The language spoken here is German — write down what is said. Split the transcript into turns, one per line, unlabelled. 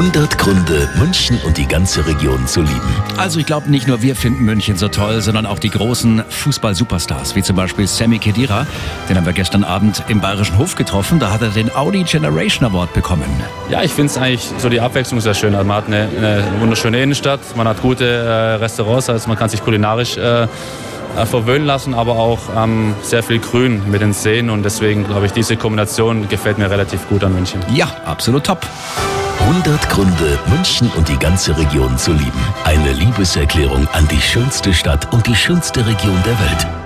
100 Gründe, München und die ganze Region zu lieben.
Also ich glaube, nicht nur wir finden München so toll, sondern auch die großen Fußball-Superstars, wie zum Beispiel Sammy Kedira. Den haben wir gestern Abend im Bayerischen Hof getroffen. Da hat er den Audi Generation Award bekommen.
Ja, ich finde es eigentlich so die Abwechslung sehr schön. Man hat eine, eine wunderschöne Innenstadt, man hat gute äh, Restaurants, also man kann sich kulinarisch äh, äh, verwöhnen lassen, aber auch ähm, sehr viel Grün mit den Seen und deswegen glaube ich, diese Kombination gefällt mir relativ gut an München.
Ja, absolut top.
100 Gründe, München und die ganze Region zu lieben. Eine Liebeserklärung an die schönste Stadt und die schönste Region der Welt.